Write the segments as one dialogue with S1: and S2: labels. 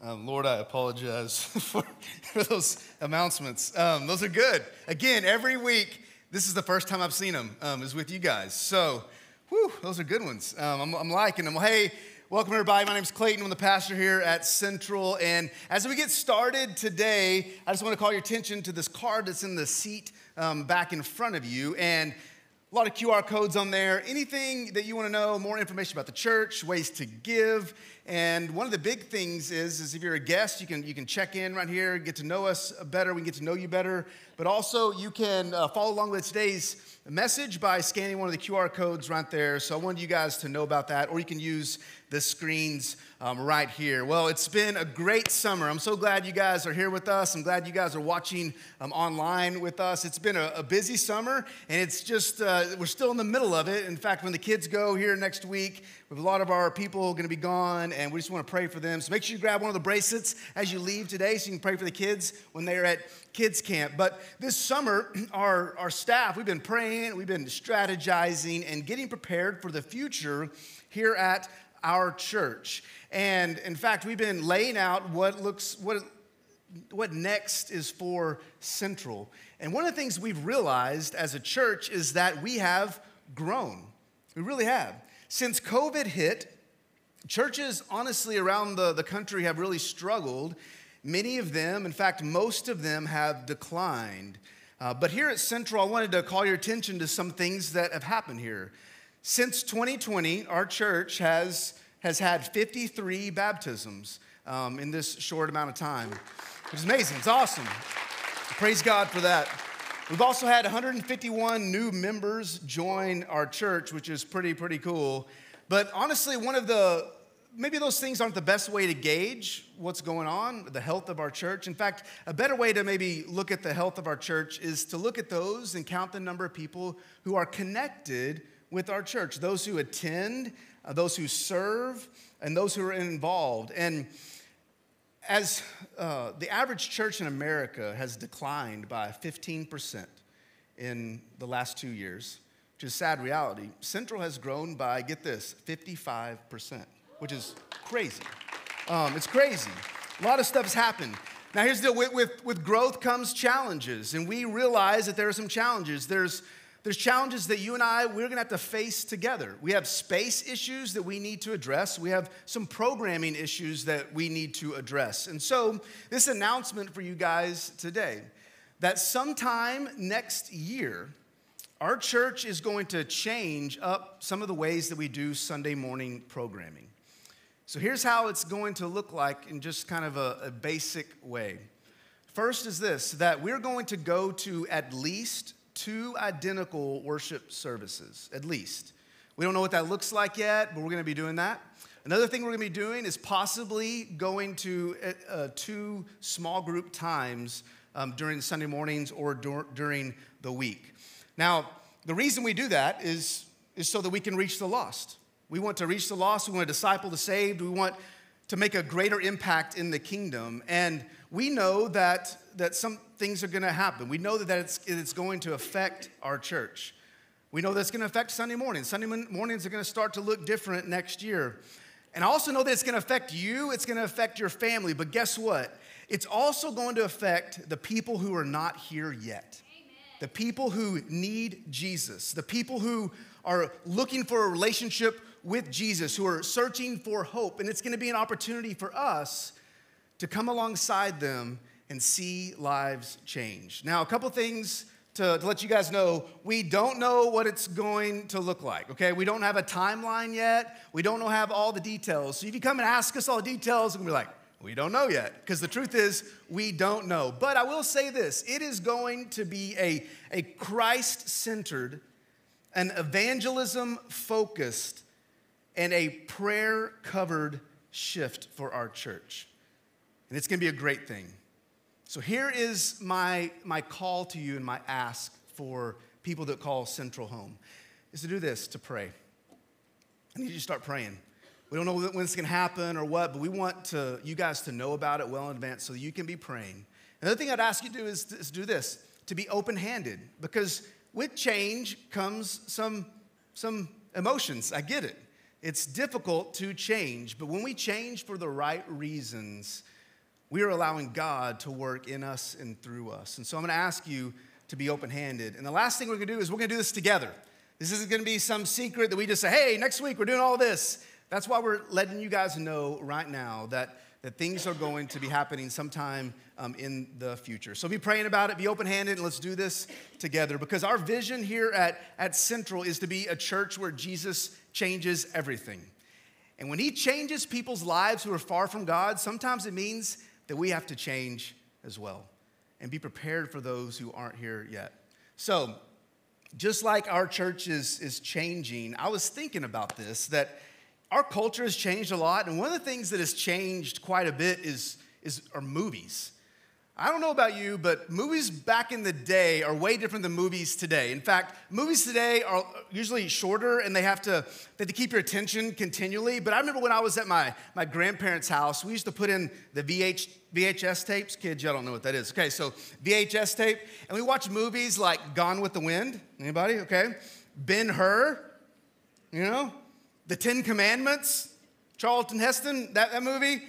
S1: Um, Lord, I apologize for, for those announcements. Um, those are good. Again, every week, this is the first time I've seen them, um, is with you guys. So, whew, those are good ones. Um, I'm, I'm liking them. Well, hey, welcome everybody. My name is Clayton. I'm the pastor here at Central. And as we get started today, I just want to call your attention to this card that's in the seat um, back in front of you. And a lot of QR codes on there. Anything that you want to know, more information about the church, ways to give. And one of the big things is, is if you're a guest, you can, you can check in right here, get to know us better, we can get to know you better. But also, you can uh, follow along with today's message by scanning one of the QR codes right there. So I wanted you guys to know about that, or you can use the screens um, right here. Well, it's been a great summer. I'm so glad you guys are here with us. I'm glad you guys are watching um, online with us. It's been a, a busy summer, and it's just, uh, we're still in the middle of it. In fact, when the kids go here next week, we have a lot of our people going to be gone, and we just want to pray for them. So make sure you grab one of the bracelets as you leave today so you can pray for the kids when they're at kids camp. But this summer, our, our staff, we've been praying, we've been strategizing, and getting prepared for the future here at our church. And in fact, we've been laying out what looks, what, what next is for Central. And one of the things we've realized as a church is that we have grown. We really have. Since COVID hit, churches, honestly, around the, the country have really struggled. Many of them, in fact, most of them have declined. Uh, but here at Central, I wanted to call your attention to some things that have happened here. Since 2020, our church has, has had 53 baptisms um, in this short amount of time, which is amazing. It's awesome. Praise God for that. We've also had 151 new members join our church, which is pretty, pretty cool. But honestly, one of the maybe those things aren't the best way to gauge what's going on, the health of our church. In fact, a better way to maybe look at the health of our church is to look at those and count the number of people who are connected with our church those who attend, uh, those who serve, and those who are involved. And as uh, the average church in America has declined by 15% in the last two years, which is sad reality, Central has grown by, get this, 55%, which is crazy. Um, it's crazy. A lot of stuff's happened. Now, here's the deal with, with, with growth comes challenges, and we realize that there are some challenges. There's there's challenges that you and I, we're gonna have to face together. We have space issues that we need to address. We have some programming issues that we need to address. And so, this announcement for you guys today that sometime next year, our church is going to change up some of the ways that we do Sunday morning programming. So, here's how it's going to look like in just kind of a, a basic way. First is this that we're going to go to at least two identical worship services, at least. We don't know what that looks like yet, but we're going to be doing that. Another thing we're going to be doing is possibly going to uh, uh, two small group times um, during Sunday mornings or dur- during the week. Now, the reason we do that is, is so that we can reach the lost. We want to reach the lost, we want to disciple the saved, we want to make a greater impact in the kingdom. And we know that, that some things are going to happen. We know that it's, it's going to affect our church. We know that's going to affect Sunday mornings. Sunday mornings are going to start to look different next year. And I also know that it's going to affect you, it's going to affect your family. But guess what? It's also going to affect the people who are not here yet. Amen. The people who need Jesus, the people who are looking for a relationship with Jesus, who are searching for hope. And it's going to be an opportunity for us to come alongside them and see lives change. Now, a couple things to, to, let you guys know we don't know what it's going to look like, okay? We don't have a timeline yet. We don't know have all the details. So if you come and ask us all the details, we're gonna be like, we don't know yet. Because the truth is, we don't know. But I will say this it is going to be a, a Christ centered, an evangelism focused, and a prayer covered shift for our church. And it's gonna be a great thing. So here is my, my call to you and my ask for people that call Central home is to do this, to pray. I need you to start praying. We don't know when it's gonna happen or what, but we want to, you guys to know about it well in advance so that you can be praying. Another thing I'd ask you to do is, is do this, to be open-handed, because with change comes some, some emotions. I get it. It's difficult to change, but when we change for the right reasons, we are allowing God to work in us and through us. And so I'm going to ask you to be open handed. And the last thing we're going to do is we're going to do this together. This isn't going to be some secret that we just say, hey, next week we're doing all this. That's why we're letting you guys know right now that, that things are going to be happening sometime um, in the future. So be praying about it, be open handed, and let's do this together because our vision here at, at Central is to be a church where Jesus changes everything. And when he changes people's lives who are far from God, sometimes it means that we have to change as well and be prepared for those who aren't here yet. So, just like our church is, is changing, I was thinking about this that our culture has changed a lot. And one of the things that has changed quite a bit is, is our movies. I don't know about you, but movies back in the day are way different than movies today. In fact, movies today are usually shorter and they have to, they have to keep your attention continually. But I remember when I was at my, my grandparents' house, we used to put in the VH, VHS tapes. Kids, y'all don't know what that is. Okay, so VHS tape. And we watched movies like Gone with the Wind. Anybody? Okay. Ben Hur, you know? The Ten Commandments, Charlton Heston, that, that movie.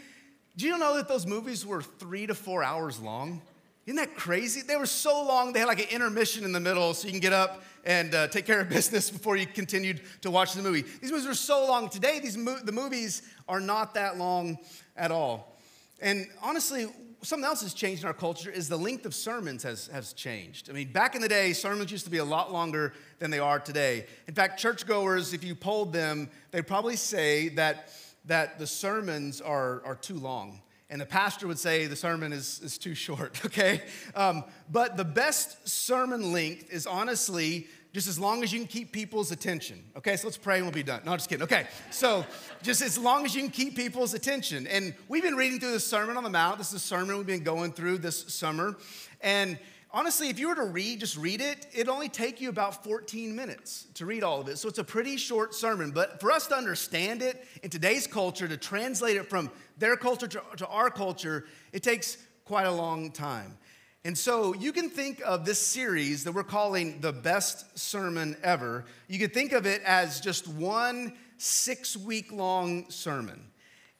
S1: Do you know that those movies were three to four hours long? Isn't that crazy? They were so long, they had like an intermission in the middle so you can get up and uh, take care of business before you continued to watch the movie. These movies were so long. Today, these mo- the movies are not that long at all. And honestly, something else has changed in our culture is the length of sermons has, has changed. I mean, back in the day, sermons used to be a lot longer than they are today. In fact, churchgoers, if you polled them, they'd probably say that that the sermons are, are too long. And the pastor would say the sermon is, is too short, okay? Um, but the best sermon length is honestly just as long as you can keep people's attention. Okay, so let's pray and we'll be done. No, just kidding. Okay, so just as long as you can keep people's attention. And we've been reading through the Sermon on the Mount. This is a sermon we've been going through this summer. And honestly, if you were to read, just read it, it'd only take you about 14 minutes to read all of it. So it's a pretty short sermon. But for us to understand it in today's culture, to translate it from their culture to, to our culture, it takes quite a long time. And so you can think of this series that we're calling the best sermon ever. You could think of it as just one six week long sermon.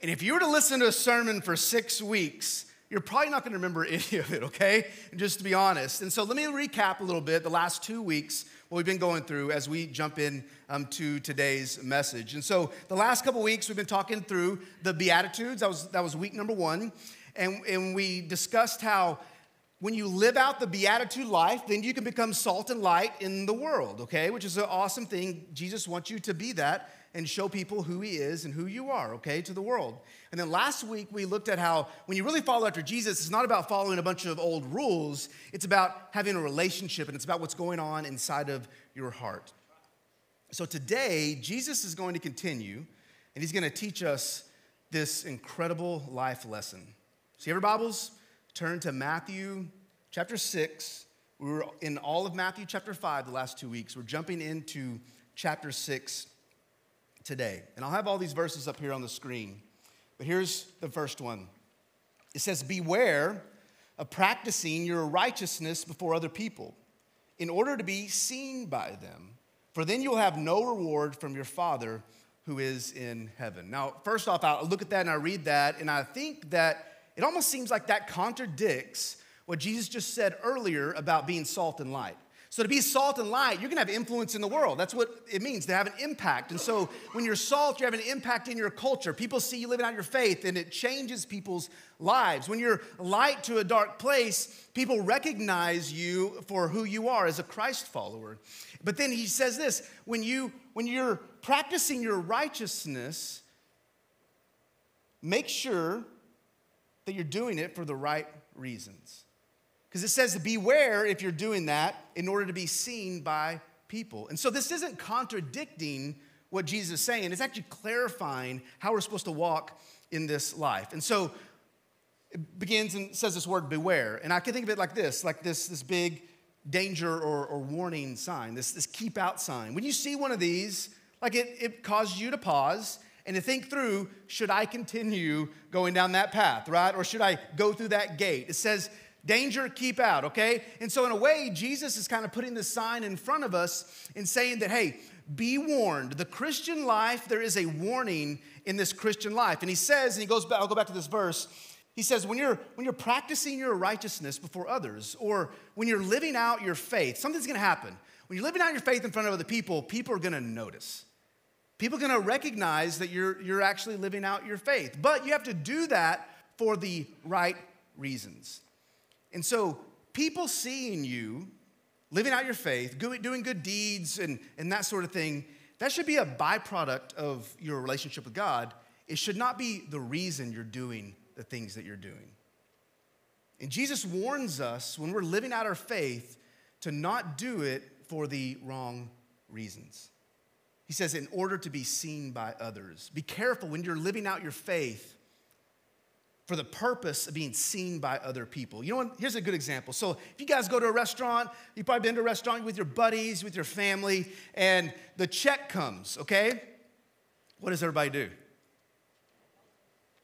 S1: And if you were to listen to a sermon for six weeks, you're probably not going to remember any of it, okay? Just to be honest. And so let me recap a little bit the last two weeks, what we've been going through as we jump in um, to today's message. And so the last couple weeks, we've been talking through the Beatitudes. That was, that was week number one. And, and we discussed how when you live out the beatitude life, then you can become salt and light in the world, okay? Which is an awesome thing. Jesus wants you to be that and show people who he is and who you are, okay, to the world. And then last week we looked at how when you really follow after Jesus, it's not about following a bunch of old rules, it's about having a relationship and it's about what's going on inside of your heart. So today, Jesus is going to continue and he's going to teach us this incredible life lesson. See your Bibles? Turn to Matthew chapter 6. We were in all of Matthew chapter 5 the last two weeks. We're jumping into chapter 6 today. And I'll have all these verses up here on the screen. But here's the first one it says, Beware of practicing your righteousness before other people in order to be seen by them, for then you'll have no reward from your Father who is in heaven. Now, first off, I look at that and I read that, and I think that it almost seems like that contradicts what Jesus just said earlier about being salt and light. So, to be salt and light, you're gonna have influence in the world. That's what it means to have an impact. And so, when you're salt, you have an impact in your culture. People see you living out your faith, and it changes people's lives. When you're light to a dark place, people recognize you for who you are as a Christ follower. But then he says this when, you, when you're practicing your righteousness, make sure that you're doing it for the right reasons. Because it says, beware if you're doing that in order to be seen by people. And so this isn't contradicting what Jesus is saying, it's actually clarifying how we're supposed to walk in this life. And so it begins and says this word beware. And I can think of it like this like this, this big danger or, or warning sign, this, this keep out sign. When you see one of these, like it, it causes you to pause and to think through should I continue going down that path, right? Or should I go through that gate? It says, Danger, keep out, okay? And so, in a way, Jesus is kind of putting this sign in front of us and saying that, hey, be warned. The Christian life, there is a warning in this Christian life. And he says, and he goes back, I'll go back to this verse. He says, when you're, when you're practicing your righteousness before others, or when you're living out your faith, something's gonna happen. When you're living out your faith in front of other people, people are gonna notice. People are gonna recognize that you're, you're actually living out your faith. But you have to do that for the right reasons. And so, people seeing you living out your faith, doing good deeds, and, and that sort of thing, that should be a byproduct of your relationship with God. It should not be the reason you're doing the things that you're doing. And Jesus warns us when we're living out our faith to not do it for the wrong reasons. He says, in order to be seen by others. Be careful when you're living out your faith for the purpose of being seen by other people. You know what? Here's a good example. So, if you guys go to a restaurant, you've probably been to a restaurant with your buddies, with your family, and the check comes, okay? What does everybody do?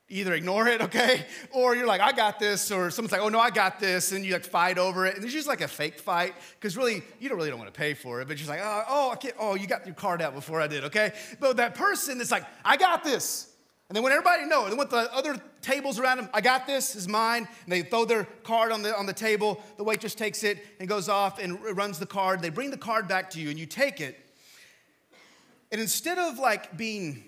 S1: Either ignore it, okay? Or you're like, I got this, or someone's like, oh no, I got this, and you like fight over it. And there's usually like a fake fight, because really, you don't really don't want to pay for it, but you're like, oh, oh, I can't, oh, you got your card out before I did, okay? But that person that's like, I got this. And then when everybody know, they with the other tables around them, I got this, this is mine, and they throw their card on the, on the table, the waitress takes it and goes off and runs the card. They bring the card back to you and you take it. And instead of like being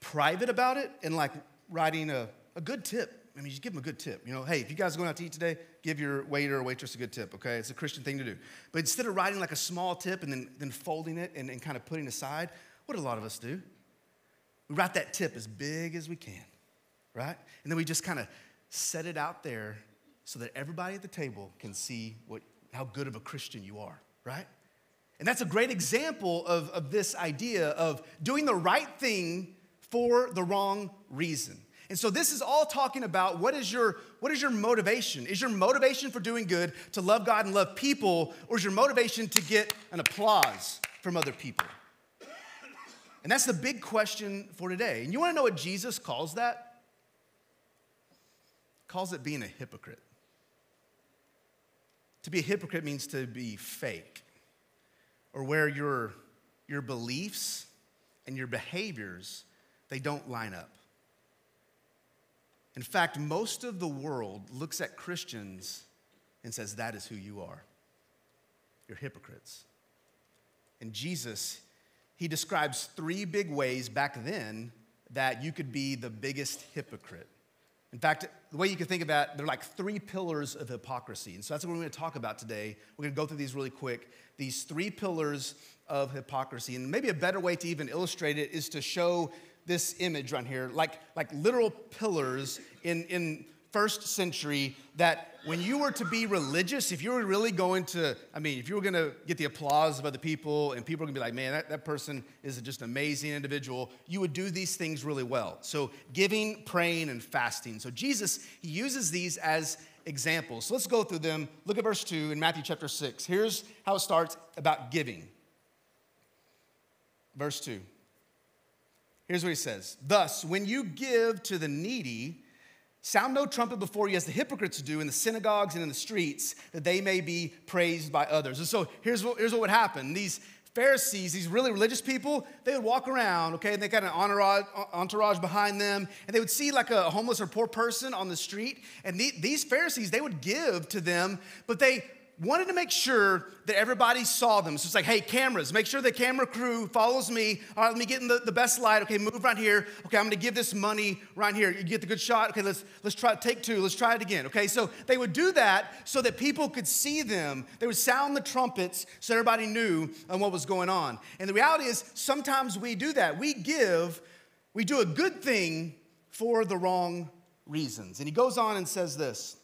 S1: private about it and like writing a, a good tip, I mean, you give them a good tip. You know, hey, if you guys are going out to eat today, give your waiter or waitress a good tip, okay? It's a Christian thing to do. But instead of writing like a small tip and then, then folding it and, and kind of putting aside, what a lot of us do? We write that tip as big as we can, right? And then we just kind of set it out there so that everybody at the table can see what, how good of a Christian you are, right? And that's a great example of, of this idea of doing the right thing for the wrong reason. And so this is all talking about what is your what is your motivation? Is your motivation for doing good to love God and love people or is your motivation to get an applause from other people? And that's the big question for today. And you want to know what Jesus calls that? Calls it being a hypocrite. To be a hypocrite means to be fake, or where your, your beliefs and your behaviors they don't line up. In fact, most of the world looks at Christians and says, That is who you are. You're hypocrites. And Jesus, he describes three big ways back then that you could be the biggest hypocrite. In fact, the way you can think about that, they're like three pillars of hypocrisy. And so that's what we're going to talk about today. We're going to go through these really quick. These three pillars of hypocrisy. And maybe a better way to even illustrate it is to show this image right here, like, like literal pillars in, in first century that when you were to be religious, if you were really going to, I mean, if you were going to get the applause of other people and people were going to be like, man, that, that person is just an amazing individual, you would do these things really well. So, giving, praying, and fasting. So, Jesus, he uses these as examples. So, let's go through them. Look at verse 2 in Matthew chapter 6. Here's how it starts about giving. Verse 2. Here's what he says Thus, when you give to the needy, Sound no trumpet before you as the hypocrites do in the synagogues and in the streets, that they may be praised by others. And so here's what, here's what would happen. These Pharisees, these really religious people, they would walk around, okay, and they got an entourage, behind them, and they would see like a homeless or poor person on the street, and the, these Pharisees, they would give to them, but they wanted to make sure that everybody saw them. So it's like, hey, cameras, make sure the camera crew follows me. All right, let me get in the, the best light. Okay, move right here. Okay, I'm gonna give this money right here. You get the good shot. Okay, let's let's try take two. Let's try it again. Okay, so they would do that so that people could see them. They would sound the trumpets so everybody knew uh, what was going on. And the reality is, sometimes we do that. We give, we do a good thing for the wrong reasons. And he goes on and says this.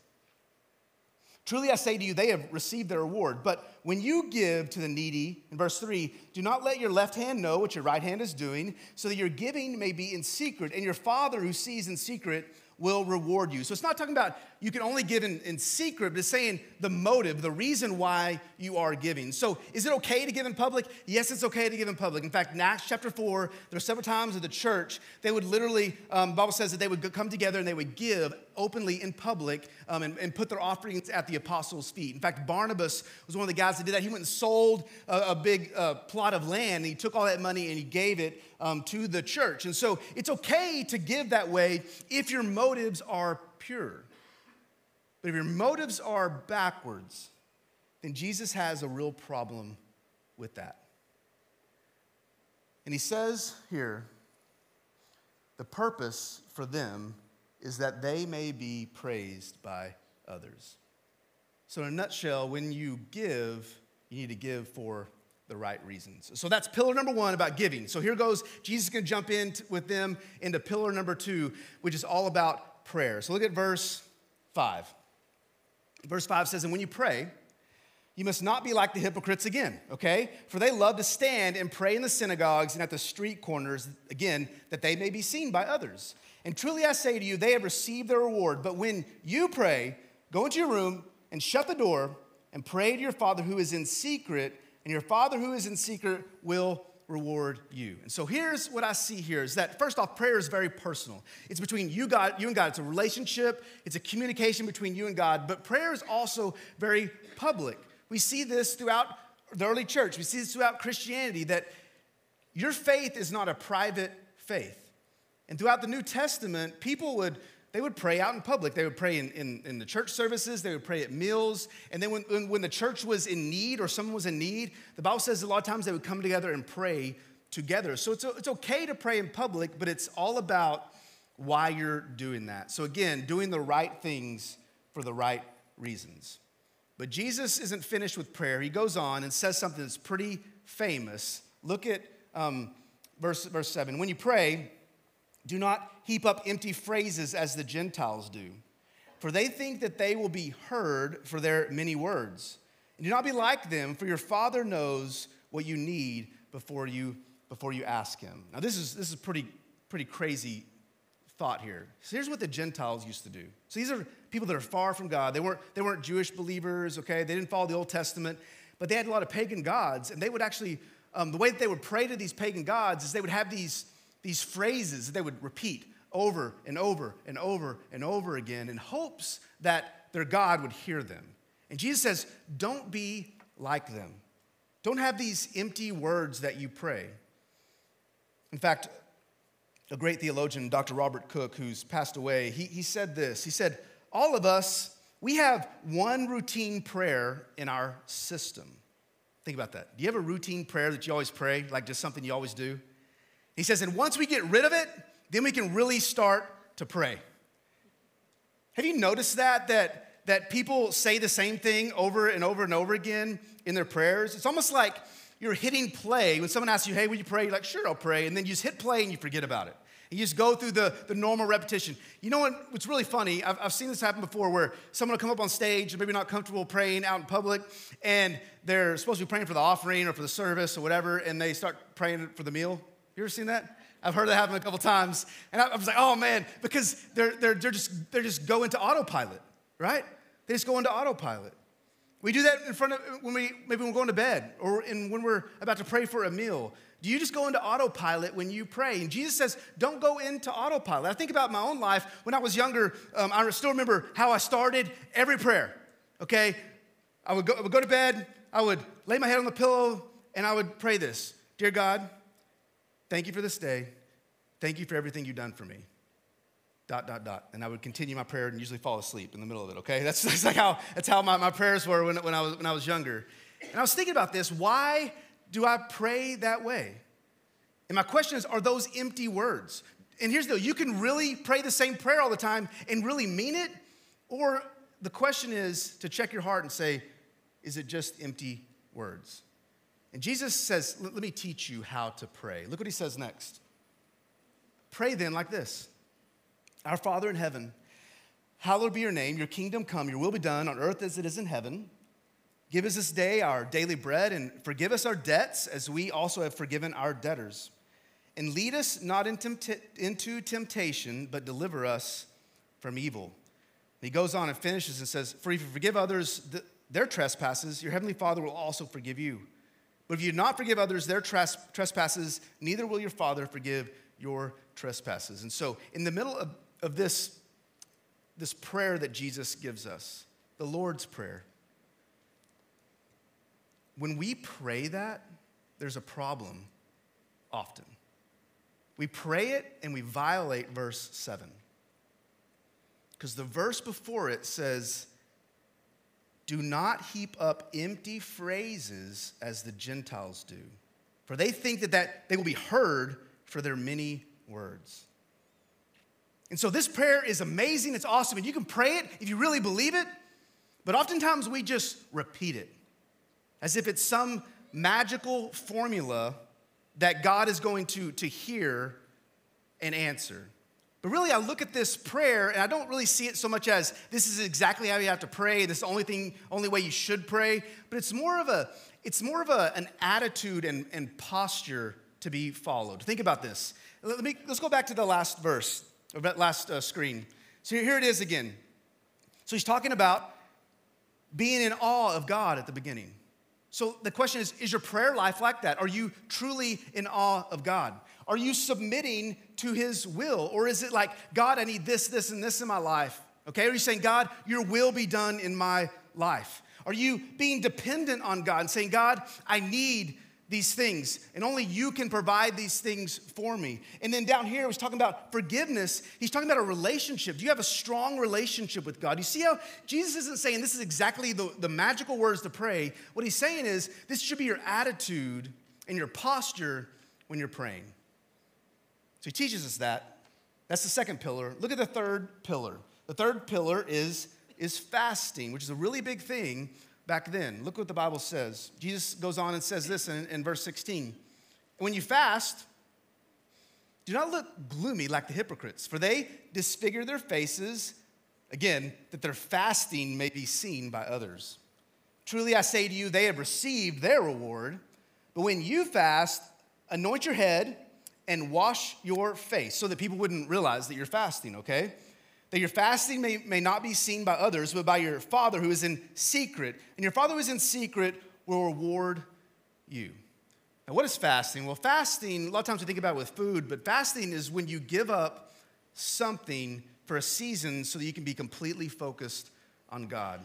S1: Truly I say to you, they have received their reward. But when you give to the needy, in verse 3, do not let your left hand know what your right hand is doing, so that your giving may be in secret, and your Father who sees in secret will reward you. So it's not talking about you can only give in, in secret, but it's saying the motive, the reason why you are giving. So is it okay to give in public? Yes, it's okay to give in public. In fact, in Acts chapter 4, there are several times in the church, they would literally, um, Bible says that they would come together and they would give openly in public um, and, and, put their offerings at the apostles' feet. In fact, Barnabas was one of the guys that did that. He went and sold a, a big uh, plot of land. And he took all that money and he gave it um, to the church. And so it's okay to give that way if your motives are pure. But if your motives are backwards, then Jesus has a real problem with that. And he says here, the purpose for them is that they may be praised by others. So, in a nutshell, when you give, you need to give for the right reasons. So that's pillar number one about giving. So here goes, Jesus is going to jump in with them into pillar number two, which is all about prayer. So look at verse five. Verse five says, And when you pray, you must not be like the hypocrites again, okay? For they love to stand and pray in the synagogues and at the street corners, again, that they may be seen by others. And truly I say to you, they have received their reward. But when you pray, go into your room and shut the door and pray to your Father who is in secret and your Father who is in secret will reward you. And so here's what I see here is that first off, prayer is very personal. It's between you, God, you and God. It's a relationship, it's a communication between you and God, but prayer is also very public. We see this throughout the early church. We see this throughout Christianity that your faith is not a private faith. And throughout the New Testament, people would they would pray out in public. They would pray in, in, in, the church services, they would pray at meals. And then when, when, the church was in need or someone was in need, the Bible says a lot of times they would come together and pray together. So it's, it's okay to pray in public, but it's all about why you're doing that. So again, doing the right things for the right reasons. But Jesus isn't finished with prayer. He goes on and says something that's pretty famous. Look at um, verse, verse 7. When you pray, do not heap up empty phrases as the Gentiles do, for they think that they will be heard for their many words. And do not be like them, for your Father knows what you need before you, before you ask Him. Now, this is, this is pretty, pretty crazy thought here. So here's what the Gentiles used to do. So these are people that are far from God. They weren't, they weren't Jewish believers, okay? They didn't follow the Old Testament, but they had a lot of pagan gods, and they would actually, um, the way that they would pray to these pagan gods is they would have these these phrases that they would repeat over and over and over and over again in hopes that their God would hear them. And Jesus says, Don't be like them. Don't have these empty words that you pray. In fact, a great theologian, Dr. Robert Cook, who's passed away, he, he said this. He said, All of us, we have one routine prayer in our system. Think about that. Do you have a routine prayer that you always pray, like just something you always do? He says, and once we get rid of it, then we can really start to pray. Have you noticed that? That, that people say the same thing over and over and over again in their prayers? It's almost like you're hitting play. When someone asks you, hey, will you pray? You're like, sure, I'll pray. And then you just hit play and you forget about it. And you just go through the, the normal repetition. You know what, what's really funny? I've, I've seen this happen before where someone will come up on stage, maybe not comfortable praying out in public, and they're supposed to be praying for the offering or for the service or whatever, and they start praying for the meal. You ever seen that? I've heard that happen a couple times. And I, I was like, oh man, because they're, they're, they're, just, they're just go into autopilot, right? They just go into autopilot. We do that in front of when we maybe when we're going to bed or in, when we're about to pray for a meal. Do you just go into autopilot when you pray? And Jesus says, don't go into autopilot. I think about my own life. When I was younger, um, I still remember how I started every prayer. Okay? I would, go, I would go to bed, I would lay my head on the pillow, and I would pray this Dear God, Thank you for this day. Thank you for everything you've done for me. Dot, dot, dot. And I would continue my prayer and usually fall asleep in the middle of it, okay? That's, that's like how, that's how my, my prayers were when, when, I was, when I was younger. And I was thinking about this. Why do I pray that way? And my question is are those empty words? And here's the deal you can really pray the same prayer all the time and really mean it, or the question is to check your heart and say, is it just empty words? And Jesus says, Let me teach you how to pray. Look what he says next. Pray then like this Our Father in heaven, hallowed be your name, your kingdom come, your will be done on earth as it is in heaven. Give us this day our daily bread and forgive us our debts as we also have forgiven our debtors. And lead us not into temptation, but deliver us from evil. He goes on and finishes and says, For if you forgive others their trespasses, your heavenly Father will also forgive you. But if you do not forgive others their trespasses, neither will your Father forgive your trespasses. And so, in the middle of, of this, this prayer that Jesus gives us, the Lord's Prayer, when we pray that, there's a problem often. We pray it and we violate verse 7. Because the verse before it says, Do not heap up empty phrases as the Gentiles do, for they think that, that they will be heard for their many words. And so this prayer is amazing, it's awesome, and you can pray it if you really believe it, but oftentimes we just repeat it as if it's some magical formula that God is going to, to hear and answer. But really, I look at this prayer and I don't really see it so much as this is exactly how you have to pray. This is the only thing, only way you should pray. But it's more of a, it's more of a, an attitude and, and posture to be followed. Think about this. Let me, let's go back to the last verse, last uh, screen. So here it is again. So he's talking about being in awe of God at the beginning. So the question is Is your prayer life like that? Are you truly in awe of God? Are you submitting to His will? Or is it like, God, I need this, this, and this in my life? Okay? Are you saying, God, your will be done in my life? Are you being dependent on God and saying, God, I need these things, and only you can provide these things for me. And then down here, he's talking about forgiveness. He's talking about a relationship. Do you have a strong relationship with God? You see how Jesus isn't saying this is exactly the, the magical words to pray. What he's saying is this should be your attitude and your posture when you're praying. So he teaches us that. That's the second pillar. Look at the third pillar. The third pillar is, is fasting, which is a really big thing back then. Look what the Bible says. Jesus goes on and says this in, in verse 16 When you fast, do not look gloomy like the hypocrites, for they disfigure their faces, again, that their fasting may be seen by others. Truly I say to you, they have received their reward. But when you fast, anoint your head and wash your face so that people wouldn't realize that you're fasting, okay? That your fasting may, may not be seen by others, but by your Father who is in secret. And your Father who is in secret will reward you. Now, what is fasting? Well, fasting, a lot of times we think about it with food, but fasting is when you give up something for a season so that you can be completely focused on God.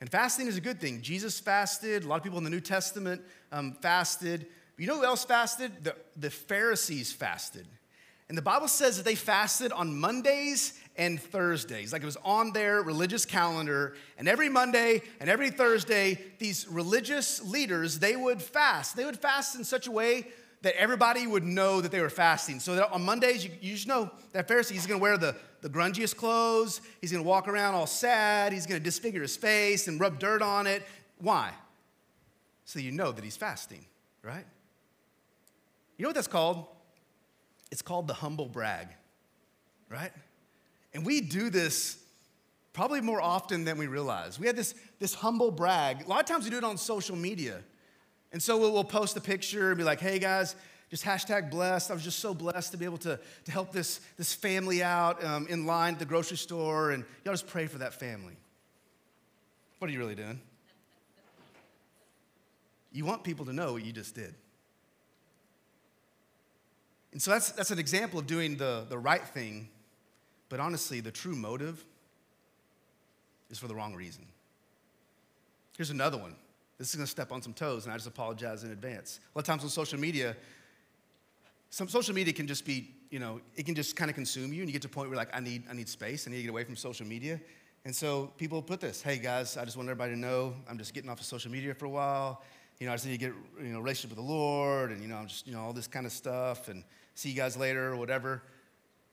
S1: And fasting is a good thing. Jesus fasted, a lot of people in the New Testament um, fasted. You know who else fasted? The, the Pharisees fasted. And the Bible says that they fasted on Mondays and Thursdays. Like it was on their religious calendar. And every Monday and every Thursday, these religious leaders, they would fast. They would fast in such a way that everybody would know that they were fasting. So on Mondays, you, you just know that Pharisee, he's gonna wear the, the grungiest clothes. He's gonna walk around all sad. He's gonna disfigure his face and rub dirt on it. Why? So you know that he's fasting, right? You know what that's called? It's called the humble brag, right? And we do this probably more often than we realize. We had this, this humble brag. A lot of times we do it on social media. And so we'll, we'll post a picture and be like, hey guys, just hashtag blessed. I was just so blessed to be able to, to help this, this family out um, in line at the grocery store. And y'all just pray for that family. What are you really doing? You want people to know what you just did. And so that's, that's an example of doing the, the right thing but honestly, the true motive is for the wrong reason. Here's another one. This is gonna step on some toes, and I just apologize in advance. A lot of times on social media, some social media can just be, you know, it can just kind of consume you, and you get to a point where like, I need, I need space, I need to get away from social media. And so people put this, hey guys, I just want everybody to know I'm just getting off of social media for a while. You know, I just need to get, you know, relationship with the Lord, and you know, I'm just, you know, all this kind of stuff, and see you guys later or whatever.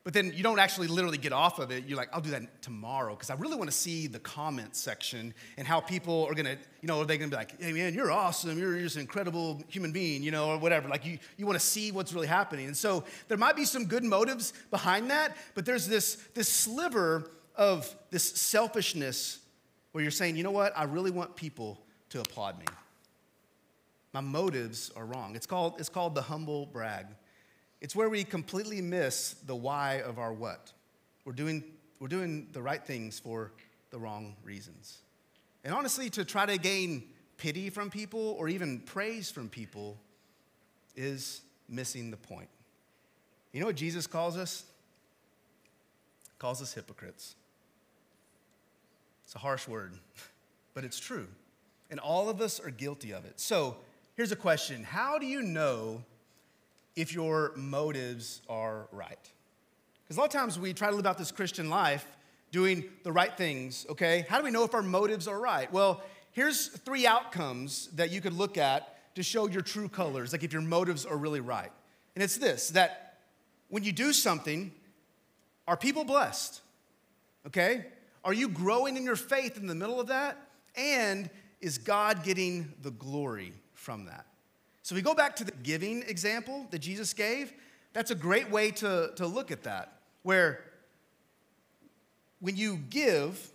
S1: But then you don't actually literally get off of it. You're like, I'll do that tomorrow because I really want to see the comment section and how people are gonna, you know, are they gonna be like, hey man, you're awesome, you're just an incredible human being, you know, or whatever. Like you, you want to see what's really happening. And so there might be some good motives behind that, but there's this, this sliver of this selfishness where you're saying, you know what, I really want people to applaud me. My motives are wrong. It's called, it's called the humble brag. It's where we completely miss the why of our what. We're doing we're doing the right things for the wrong reasons. And honestly, to try to gain pity from people or even praise from people is missing the point. You know what Jesus calls us? calls us hypocrites. It's a harsh word, but it's true. And all of us are guilty of it. So here's a question How do you know if your motives are right? Because a lot of times we try to live out this Christian life doing the right things, okay? How do we know if our motives are right? Well, here's three outcomes that you could look at to show your true colors, like if your motives are really right. And it's this that when you do something, are people blessed? Okay? Are you growing in your faith in the middle of that? And is God getting the glory from that? So we go back to the giving example that Jesus gave. That's a great way to, to look at that, where when you give,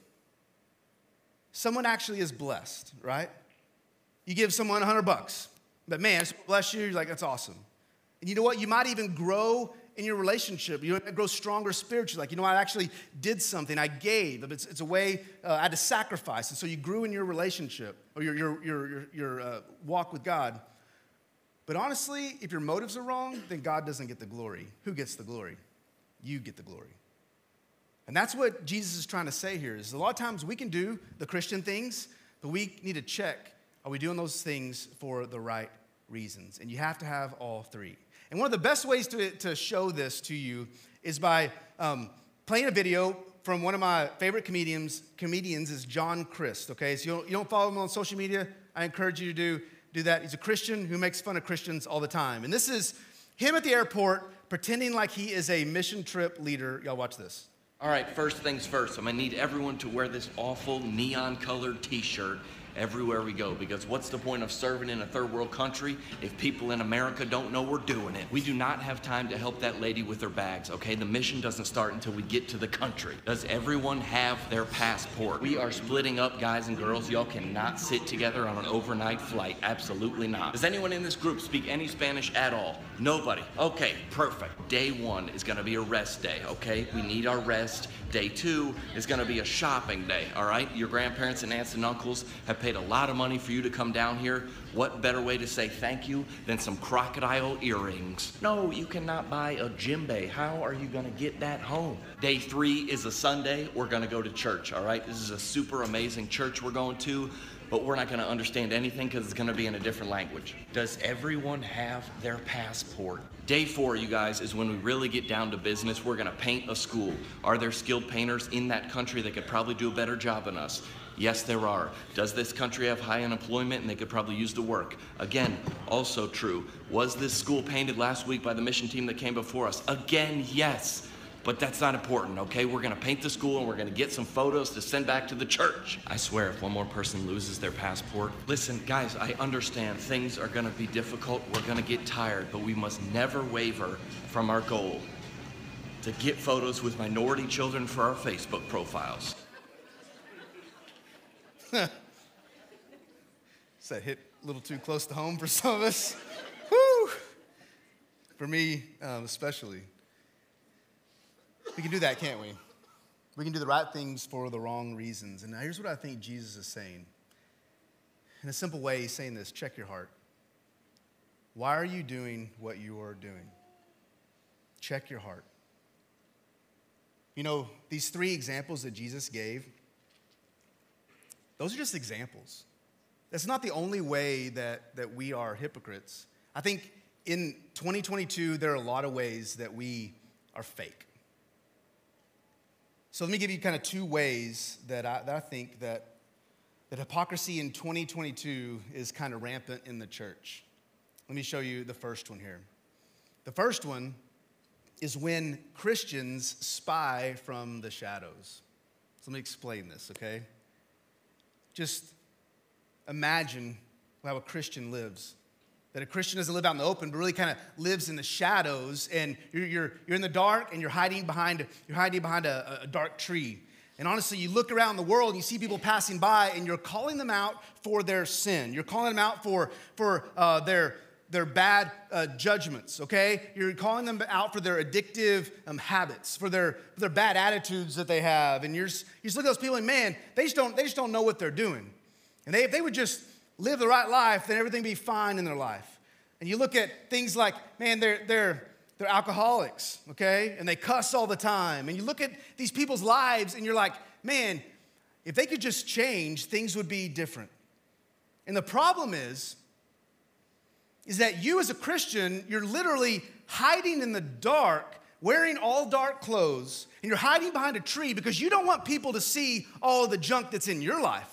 S1: someone actually is blessed, right? You give someone 100 bucks, but man, bless you, you're like, that's awesome. And you know what? You might even grow in your relationship. You grow stronger spiritually. Like, you know, I actually did something, I gave. It's, it's a way uh, I had to sacrifice. And so you grew in your relationship or your, your, your, your, your uh, walk with God. But honestly, if your motives are wrong, then God doesn't get the glory. Who gets the glory? You get the glory. And that's what Jesus is trying to say here is a lot of times we can do the Christian things, but we need to check are we doing those things for the right reasons? And you have to have all three. And one of the best ways to, to show this to you is by um, playing a video from one of my favorite comedians. Comedians is John Crist. Okay, so you don't, you don't follow him on social media. I encourage you to do do that. He's a Christian who makes fun of Christians all the time. And this is him at the airport pretending like he is a mission trip leader. Y'all watch this.
S2: All right, first things first. I'm gonna need everyone to wear this awful neon colored t shirt everywhere we go because what's the point of serving in a third world country if people in America don't know we're doing it? We do not have time to help that lady with her bags, okay? The mission doesn't start until we get to the country. Does everyone have their passport? We are splitting up, guys and girls. Y'all cannot sit together on an overnight flight. Absolutely not. Does anyone in this group speak any Spanish at all? Nobody. Okay, perfect. Day one is gonna be a rest day, okay? We need our rest. Day two is gonna be a shopping day, all right? Your grandparents and aunts and uncles have paid a lot of money for you to come down here. What better way to say thank you than some crocodile earrings? No, you cannot buy a djembe. How are you gonna get that home? Day three is a Sunday. We're gonna go to church, all right? This is a super amazing church we're going to but we're not going to understand anything because it's going to be in a different language. Does everyone have their passport? Day four, you guys, is when we really get down to business. We're going to paint a school. Are there skilled painters in that country that could probably do a better job than us? Yes, there are. Does this country have high unemployment and they could probably use the work? Again, also true. Was this school painted last week by the mission team that came before us? Again, yes but that's not important, okay? We're gonna paint the school and we're gonna get some photos to send back to the church. I swear, if one more person loses their passport, listen, guys, I understand things are gonna be difficult, we're gonna get tired, but we must never waver from our goal to get photos with minority children for our Facebook profiles.
S1: Does that hit a little too close to home for some of us? Whew! For me, um, especially. We can do that, can't we? We can do the right things for the wrong reasons. And here's what I think Jesus is saying. In a simple way, he's saying this check your heart. Why are you doing what you are doing? Check your heart. You know, these three examples that Jesus gave, those are just examples. That's not the only way that, that we are hypocrites. I think in 2022, there are a lot of ways that we are fake. So let me give you kind of two ways that I, that I think that, that hypocrisy in 2022 is kind of rampant in the church. Let me show you the first one here. The first one is when Christians spy from the shadows. So let me explain this, okay? Just imagine how a Christian lives that a Christian doesn't live out in the open, but really kind of lives in the shadows, and you're, you're, you're in the dark and you're hiding behind, you're hiding behind a, a dark tree. And honestly, you look around the world and you see people passing by, and you're calling them out for their sin. You're calling them out for, for uh, their, their bad uh, judgments, okay? You're calling them out for their addictive um, habits, for their, for their bad attitudes that they have. And you're just, you just look at those people and man, they just, don't, they just don't know what they're doing. And they, if they would just live the right life, then everything would be fine in their life. And you look at things like, man, they're, they're, they're alcoholics, okay? And they cuss all the time. And you look at these people's lives and you're like, man, if they could just change, things would be different. And the problem is, is that you as a Christian, you're literally hiding in the dark, wearing all dark clothes, and you're hiding behind a tree because you don't want people to see all the junk that's in your life.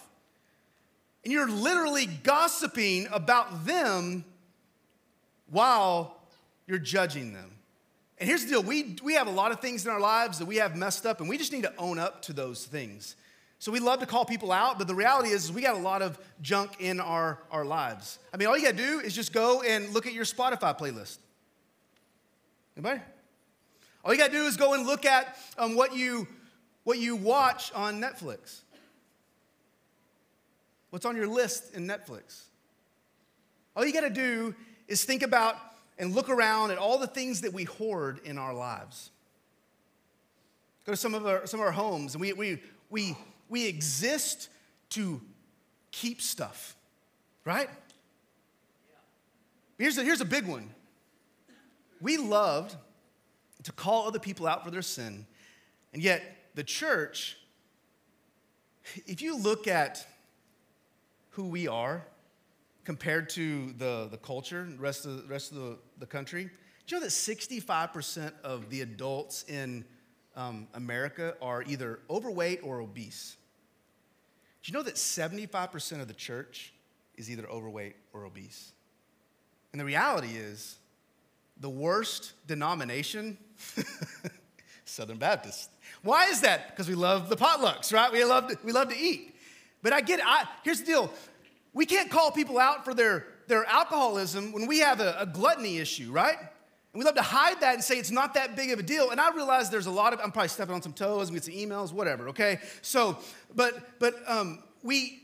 S1: And you're literally gossiping about them while you're judging them. And here's the deal we, we have a lot of things in our lives that we have messed up, and we just need to own up to those things. So we love to call people out, but the reality is, is we got a lot of junk in our, our lives. I mean, all you gotta do is just go and look at your Spotify playlist. Anybody? All you gotta do is go and look at um, what, you, what you watch on Netflix. What's on your list in Netflix? All you gotta do is think about and look around at all the things that we hoard in our lives. Go to some of our, some of our homes, and we, we, we we exist to keep stuff, right? Here's a, here's a big one. We loved to call other people out for their sin, and yet the church, if you look at who we are compared to the, the culture, the rest of the rest of the, the country, do you know that 65% of the adults in um, America are either overweight or obese? Do you know that 75% of the church is either overweight or obese? And the reality is, the worst denomination, Southern Baptist. Why is that? Because we love the potlucks, right? We love to, we love to eat. But I get it. I, here's the deal we can't call people out for their, their alcoholism when we have a, a gluttony issue, right? We love to hide that and say it's not that big of a deal. And I realize there's a lot of, I'm probably stepping on some toes and get some emails, whatever, okay? So, but, but um, we,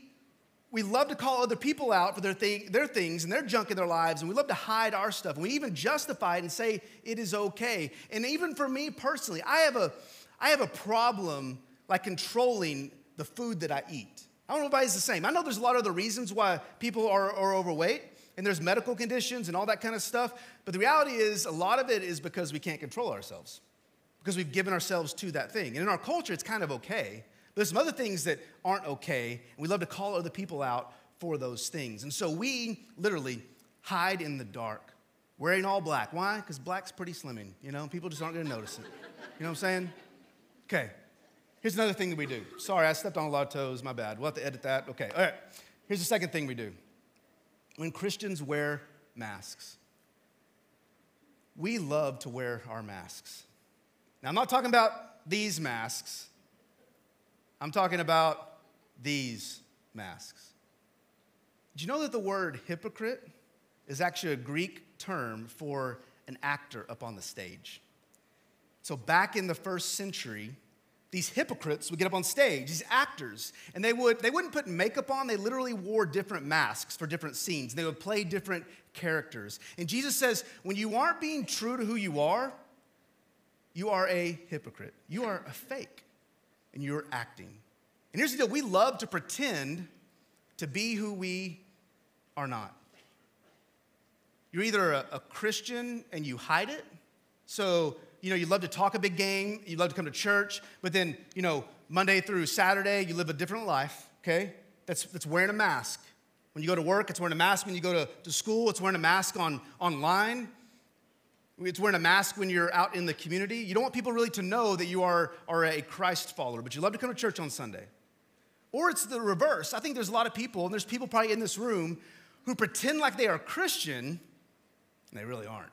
S1: we love to call other people out for their, thing, their things and their junk in their lives, and we love to hide our stuff. And we even justify it and say it is okay. And even for me personally, I have a, I have a problem like controlling the food that I eat. I don't know if everybody's the same. I know there's a lot of other reasons why people are, are overweight and there's medical conditions and all that kind of stuff. But the reality is, a lot of it is because we can't control ourselves, because we've given ourselves to that thing. And in our culture, it's kind of okay. But there's some other things that aren't okay, and we love to call other people out for those things. And so we literally hide in the dark, wearing all black. Why? Because black's pretty slimming, you know? People just aren't gonna notice it. You know what I'm saying? Okay. Here's another thing that we do. Sorry, I stepped on a lot of toes, my bad. We'll have to edit that. Okay, all right. Here's the second thing we do when Christians wear masks. We love to wear our masks. Now, I'm not talking about these masks, I'm talking about these masks. Did you know that the word hypocrite is actually a Greek term for an actor up on the stage? So, back in the first century, these hypocrites would get up on stage, these actors, and they, would, they wouldn't put makeup on, they literally wore different masks for different scenes. They would play different characters. And Jesus says, when you aren't being true to who you are, you are a hypocrite. You are a fake, and you're acting. And here's the deal we love to pretend to be who we are not. You're either a, a Christian and you hide it. So you know, you love to talk a big game, you love to come to church, but then, you know, Monday through Saturday, you live a different life, okay? That's, that's wearing a mask. When you go to work, it's wearing a mask. When you go to, to school, it's wearing a mask on, online. It's wearing a mask when you're out in the community. You don't want people really to know that you are, are a Christ follower, but you love to come to church on Sunday. Or it's the reverse. I think there's a lot of people, and there's people probably in this room who pretend like they are Christian, and they really aren't.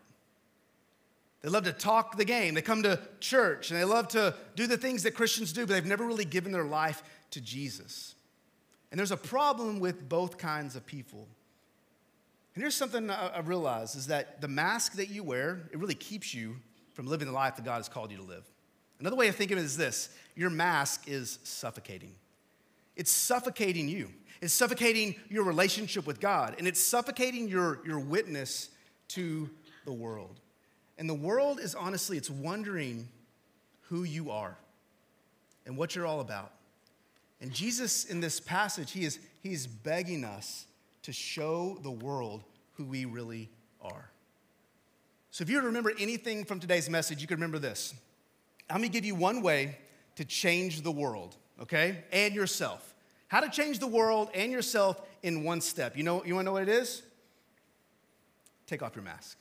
S1: They love to talk the game. They come to church and they love to do the things that Christians do, but they've never really given their life to Jesus. And there's a problem with both kinds of people. And here's something I realize is that the mask that you wear, it really keeps you from living the life that God has called you to live. Another way of thinking is this your mask is suffocating. It's suffocating you. It's suffocating your relationship with God, and it's suffocating your, your witness to the world. And the world is honestly, it's wondering who you are and what you're all about. And Jesus, in this passage, he is he's begging us to show the world who we really are. So if you remember anything from today's message, you can remember this. I'm gonna give you one way to change the world, okay? And yourself. How to change the world and yourself in one step. You know, you wanna know what it is? Take off your mask.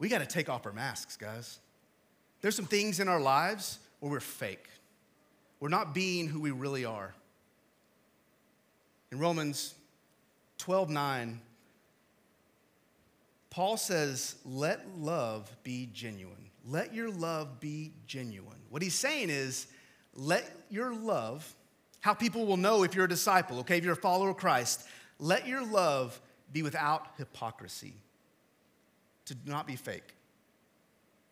S1: We gotta take off our masks, guys. There's some things in our lives where we're fake. We're not being who we really are. In Romans 12 9, Paul says, Let love be genuine. Let your love be genuine. What he's saying is, let your love, how people will know if you're a disciple, okay, if you're a follower of Christ, let your love be without hypocrisy, to not be fake.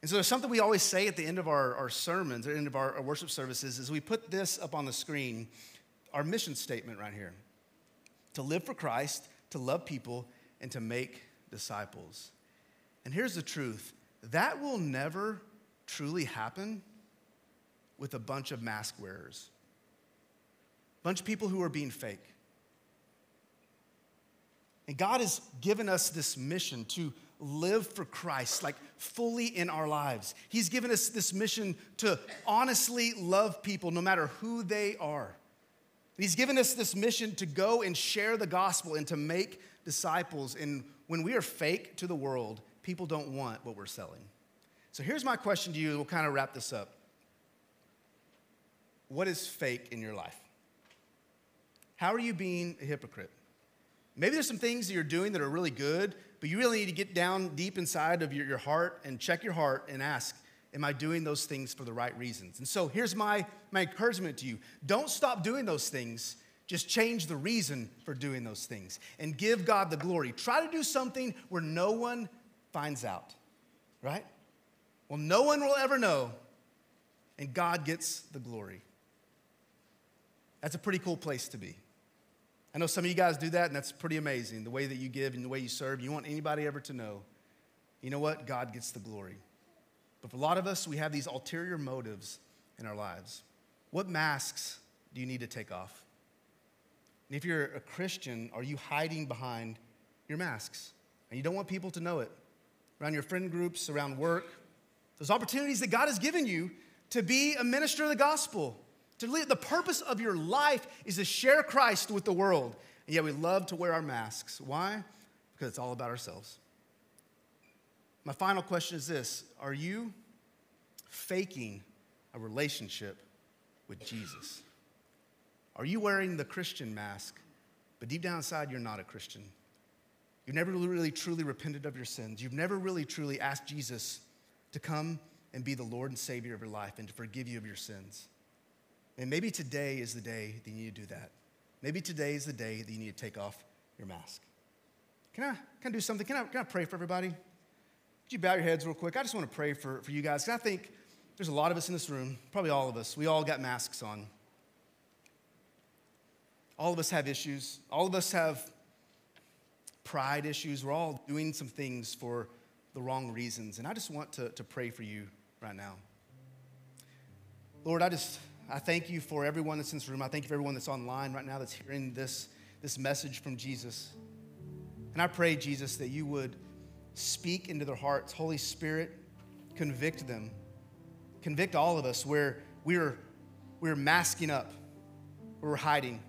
S1: And so there's something we always say at the end of our, our sermons, at the end of our, our worship services, is we put this up on the screen, our mission statement right here. To live for Christ, to love people, and to make disciples. And here's the truth that will never truly happen with a bunch of mask wearers, a bunch of people who are being fake. And God has given us this mission to live for Christ, like fully in our lives. He's given us this mission to honestly love people no matter who they are. He's given us this mission to go and share the gospel and to make disciples. And when we are fake to the world, people don't want what we're selling. So here's my question to you, we'll kind of wrap this up. What is fake in your life? How are you being a hypocrite? Maybe there's some things that you're doing that are really good, but you really need to get down deep inside of your, your heart and check your heart and ask, Am I doing those things for the right reasons? And so here's my, my encouragement to you don't stop doing those things. Just change the reason for doing those things and give God the glory. Try to do something where no one finds out, right? Well, no one will ever know, and God gets the glory. That's a pretty cool place to be. I know some of you guys do that, and that's pretty amazing the way that you give and the way you serve. You want anybody ever to know, you know what? God gets the glory. But for a lot of us, we have these ulterior motives in our lives. What masks do you need to take off? And if you're a Christian, are you hiding behind your masks? And you don't want people to know it. Around your friend groups, around work, those opportunities that God has given you to be a minister of the gospel, to the purpose of your life is to share Christ with the world. And yet we love to wear our masks. Why? Because it's all about ourselves. My final question is this Are you faking a relationship with Jesus? Are you wearing the Christian mask, but deep down inside, you're not a Christian? You've never really truly repented of your sins. You've never really truly asked Jesus to come and be the Lord and Savior of your life and to forgive you of your sins. And maybe today is the day that you need to do that. Maybe today is the day that you need to take off your mask. Can I, can I do something? Can I, can I pray for everybody? Could you bow your heads real quick? I just want to pray for, for you guys. Because I think there's a lot of us in this room, probably all of us. We all got masks on. All of us have issues. All of us have pride issues. We're all doing some things for the wrong reasons. And I just want to, to pray for you right now. Lord, I just I thank you for everyone that's in this room. I thank you for everyone that's online right now that's hearing this, this message from Jesus. And I pray, Jesus, that you would speak into their hearts. Holy Spirit, convict them. Convict all of us where we're, we're masking up, where we're hiding,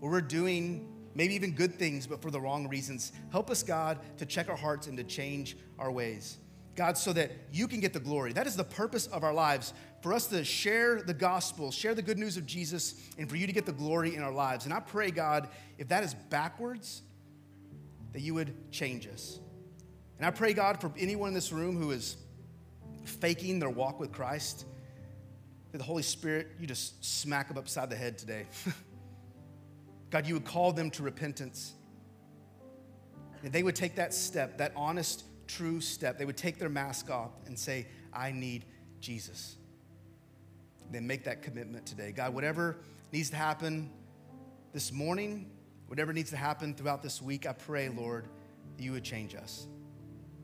S1: where we're doing maybe even good things, but for the wrong reasons. Help us, God, to check our hearts and to change our ways. God, so that you can get the glory. That is the purpose of our lives for us to share the gospel, share the good news of Jesus, and for you to get the glory in our lives. And I pray, God, if that is backwards, that you would change us. And I pray, God, for anyone in this room who is faking their walk with Christ, that the Holy Spirit, you just smack them upside the head today. God, you would call them to repentance. And they would take that step, that honest, true step. They would take their mask off and say, I need Jesus. They make that commitment today. God, whatever needs to happen this morning, whatever needs to happen throughout this week, I pray, Lord, that you would change us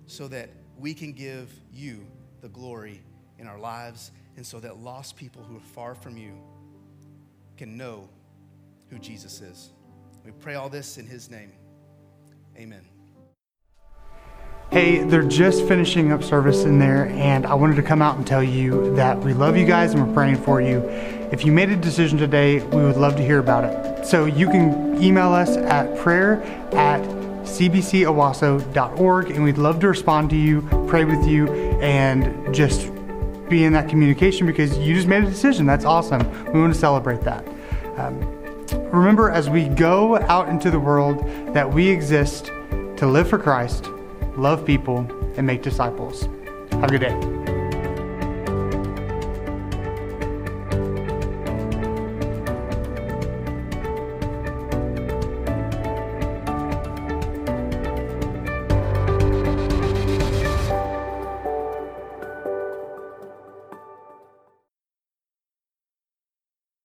S1: so that we can give you the glory in our lives and so that lost people who are far from you can know who Jesus is. We pray all this in his name. Amen.
S3: Hey, they're just finishing up service in there, and I wanted to come out and tell you that we love you guys and we're praying for you. If you made a decision today, we would love to hear about it. So you can email us at prayer at cbcowasso.org, and we'd love to respond to you, pray with you, and just be in that communication because you just made a decision. That's awesome. We want to celebrate that. Um, remember, as we go out into the world, that we exist to live for Christ love people, and make disciples. Have a good day.